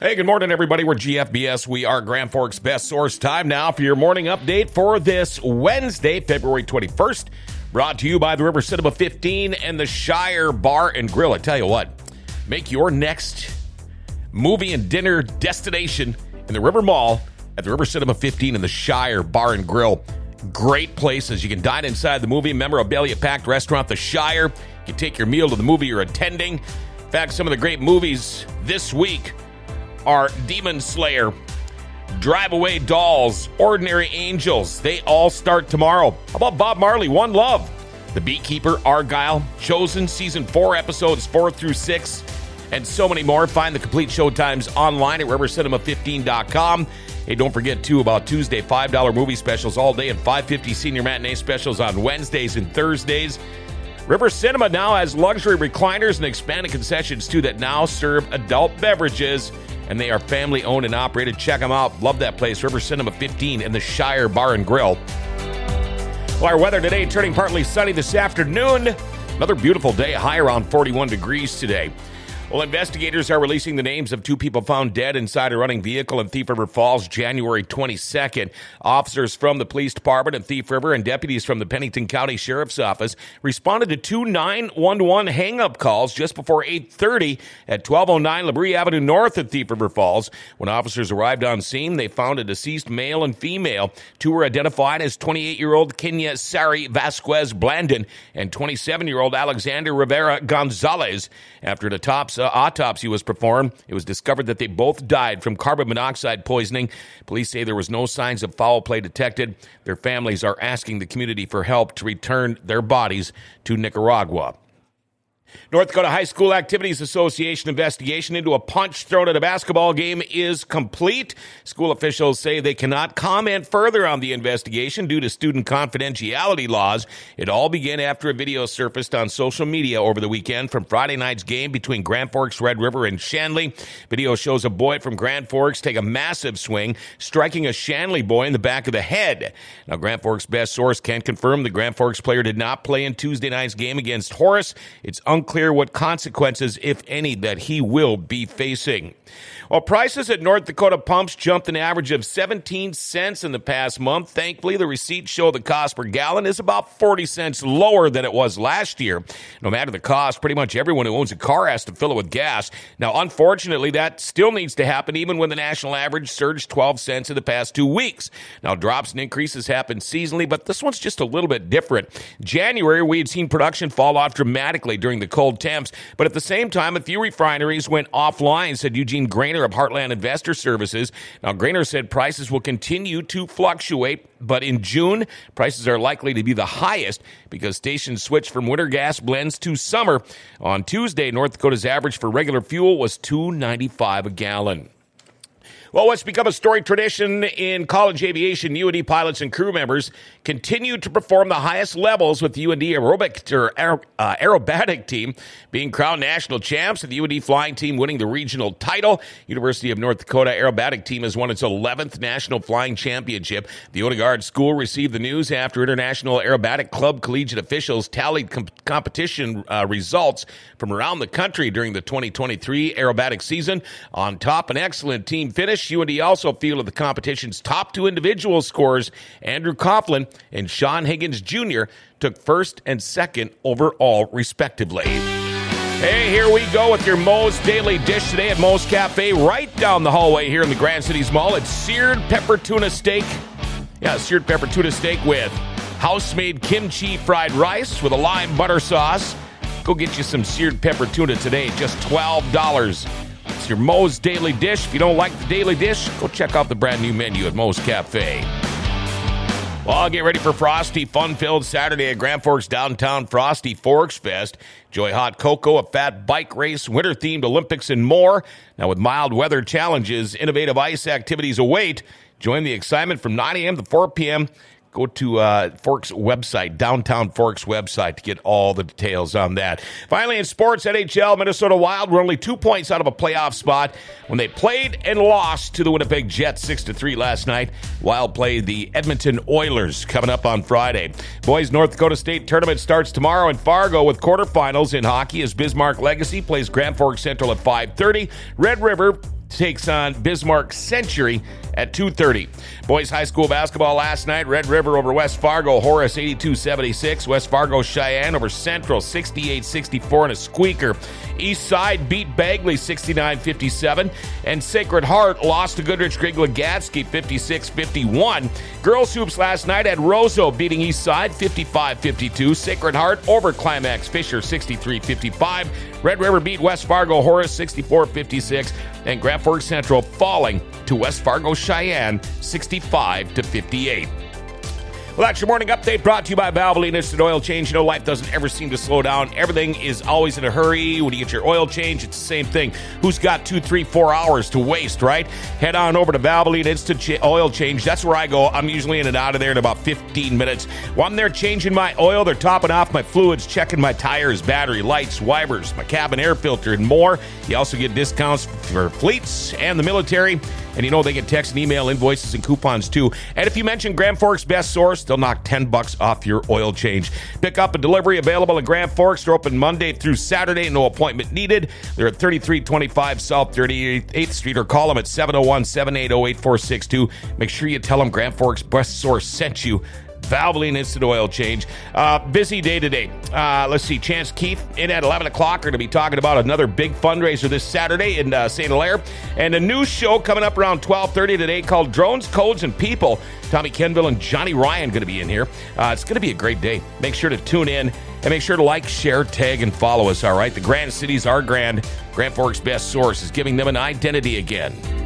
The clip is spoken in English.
Hey, good morning, everybody. We're GFBS. We are Grand Forks' best source. Time now for your morning update for this Wednesday, February 21st. Brought to you by the River Cinema 15 and the Shire Bar and Grill. I tell you what, make your next movie and dinner destination in the River Mall at the River Cinema 15 and the Shire Bar and Grill. Great places. You can dine inside the movie, memorabilia packed restaurant, The Shire. You can take your meal to the movie you're attending. In fact, some of the great movies this week are Demon Slayer, Drive Away Dolls, Ordinary Angels. They all start tomorrow. How about Bob Marley, One Love? The Beekeeper, Argylle, Chosen, Season 4, Episodes 4 through 6, and so many more. Find the complete showtimes online at rivercinema15.com. Hey, don't forget, too, about Tuesday, $5 movie specials all day and 550 senior matinee specials on Wednesdays and Thursdays. River Cinema now has luxury recliners and expanded concessions, too, that now serve adult beverages and they are family owned and operated. Check them out. Love that place, River Cinema 15 and the Shire Bar and Grill. Well, our weather today turning partly sunny this afternoon. Another beautiful day, high around 41 degrees today. Well, investigators are releasing the names of two people found dead inside a running vehicle in Thief River Falls January 22nd. Officers from the police department in Thief River and deputies from the Pennington County Sheriff's Office responded to two 911 hang-up calls just before 8:30 at 1209 LaBree Avenue North at Thief River Falls. When officers arrived on scene, they found a deceased male and female. Two were identified as 28-year-old Kenya Sari Vasquez Blandon and 27-year-old Alexander Rivera Gonzalez. After the autopsy, uh, autopsy was performed, it was discovered that they both died from carbon monoxide poisoning. Police say there was no signs of foul play detected. Their families are asking the community for help to return their bodies to Nicaragua. North Dakota High School Activities Association investigation into a punch thrown at a basketball game is complete. School officials say they cannot comment further on the investigation due to student confidentiality laws. It all began after a video surfaced on social media over the weekend from Friday night's game between Grand Forks, Red River, and Shanley. Video shows a boy from Grand Forks take a massive swing, striking a Shanley boy in the back of the head. Now, Grand Forks' best source can confirm the Grand Forks player did not play in Tuesday night's game against Horace. It's unclear what consequences, if any, that he will be facing. While prices at North Dakota pumps jumped an average of 17 cents in the past month, thankfully the receipts show the cost per gallon is about 40 cents lower than it was last year. No matter the cost, pretty much everyone who owns a car has to fill it with gas. Now, unfortunately, that still needs to happen even when the national average surged 12 cents in the past two weeks. Now, drops and increases happen seasonally, but this one's just a little bit different. January, we had seen production fall off dramatically during the cold temps, but at the same time, a few refineries went offline, said Eugene Grainer of Heartland Investor Services. Now, Grainer said prices will continue to fluctuate, but in June, prices are likely to be the highest because stations switched from winter gas blends to summer. On Tuesday, North Dakota's average for regular fuel was 2.95 a gallon. Well, what's become a storied tradition in college aviation, UND pilots and crew members continue to perform the highest levels with the UND aerobic or uh, aerobatic team being crowned national champs, and the UND flying team winning the regional title. University of North Dakota aerobatic team has won its 11th national flying championship. The Odegard School received the news after International Aerobatic Club collegiate officials tallied com- competition uh, results from around the country during the 2023 aerobatic season. On top, an excellent team finish UND also fielded the competition's top two individual scorers. Andrew Coughlin and Sean Higgins Jr. took first and second overall, respectively. Hey, here we go with your Moe's Daily Dish today at Moe's Cafe, right down the hallway here in the Grand Cities Mall. It's seared pepper tuna steak. Yeah, seared pepper tuna steak with house made kimchi fried rice with a lime butter sauce. Go get you some seared pepper tuna today, just $12. It's your Moe's Daily Dish. If you don't like the Daily Dish, go check out the brand new menu at Moe's Cafe. Well, get ready for Frosty Fun Filled Saturday at Grand Forks Downtown Frosty Forks Fest. Enjoy hot cocoa, a fat bike race, winter themed Olympics, and more. Now, with mild weather challenges, innovative ice activities await. Join the excitement from 9 a.m. to 4 p.m go to uh, Forks website, downtown Forks website, to get all the details on that. Finally, in sports, NHL, Minnesota Wild were only two points out of a playoff spot when they played and lost to the Winnipeg Jets six to three last night. Wild played the Edmonton Oilers coming up on Friday. Boys North Dakota State tournament starts tomorrow in Fargo with quarterfinals in hockey as Bismarck Legacy plays Grand Forks Central at 5:30. Red River takes on Bismarck Century at 2.30. Boys high school basketball last night. Red River over West Fargo. Horace 82-76. West Fargo Cheyenne over Central 68-64 and a squeaker. East Side beat Bagley 69-57. And Sacred Heart lost to Goodridge Grygla-Gatzke 56-51. Girls hoops last night had Roseau beating East Side 55-52. Sacred Heart over Climax Fisher 63-55. Red River beat West Fargo Horace 64-56. And Grand Forks Central falling to West Fargo Cheyenne 65 to 58. Well, that's your morning update brought to you by Valvoline Instant Oil Change. You know, life doesn't ever seem to slow down. Everything is always in a hurry. When you get your oil change, it's the same thing. Who's got two, three, four hours to waste, right? Head on over to Valvoline Instant Oil Change. That's where I go. I'm usually in and out of there in about 15 minutes. While I'm there changing my oil, they're topping off my fluids, checking my tires, battery, lights, wipers, my cabin air filter, and more. You also get discounts for fleets and the military. And you know they get text and email invoices and coupons too. And if you mention Grand Forks Best Source, they'll knock 10 bucks off your oil change. Pick up a delivery available in Grand Forks. They're open Monday through Saturday, no appointment needed. They're at 3325 South 38th Street or call them at 701 780 8462. Make sure you tell them Grand Forks Best Source sent you. Valvoline Instant Oil Change. Uh, busy day today. Uh, let's see. Chance Keith in at 11 o'clock. We're going to be talking about another big fundraiser this Saturday in uh, St. Hilaire. And a new show coming up around 1230 today called Drones, Codes, and People. Tommy Kenville and Johnny Ryan going to be in here. Uh, it's going to be a great day. Make sure to tune in and make sure to like, share, tag, and follow us, all right? The Grand Cities are grand. Grand Forks Best Source is giving them an identity again.